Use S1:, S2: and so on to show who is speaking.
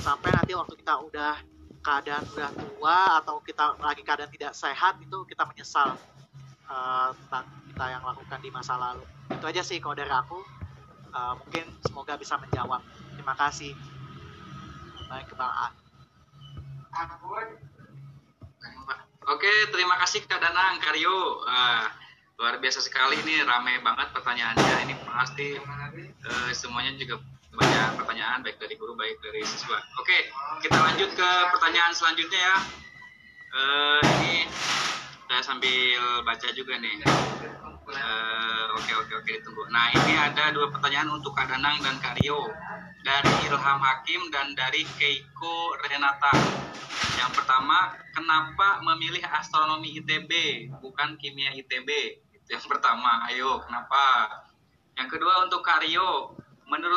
S1: sampai nanti waktu kita udah keadaan udah tua atau kita lagi keadaan tidak sehat itu kita menyesal uh, tentang kita yang lakukan di masa lalu. Itu aja sih kalau dari aku. Uh, mungkin semoga bisa menjawab. Terima kasih. Baik ke Bang
S2: Oke, terima kasih Kak Danang, Karyo. Uh, luar biasa sekali ini, ramai banget pertanyaannya. Ini pasti uh, semuanya juga banyak pertanyaan baik dari guru baik dari siswa. Oke, kita lanjut ke pertanyaan selanjutnya ya. Uh, ini saya sambil baca juga nih. Uh, oke oke oke ditunggu. Nah ini ada dua pertanyaan untuk Kak Danang dan Kak Rio dari Ilham Hakim dan dari Keiko Renata. Yang pertama, kenapa memilih astronomi ITB bukan kimia ITB? Yang pertama. Ayo, kenapa? Yang kedua untuk Karyo, menurut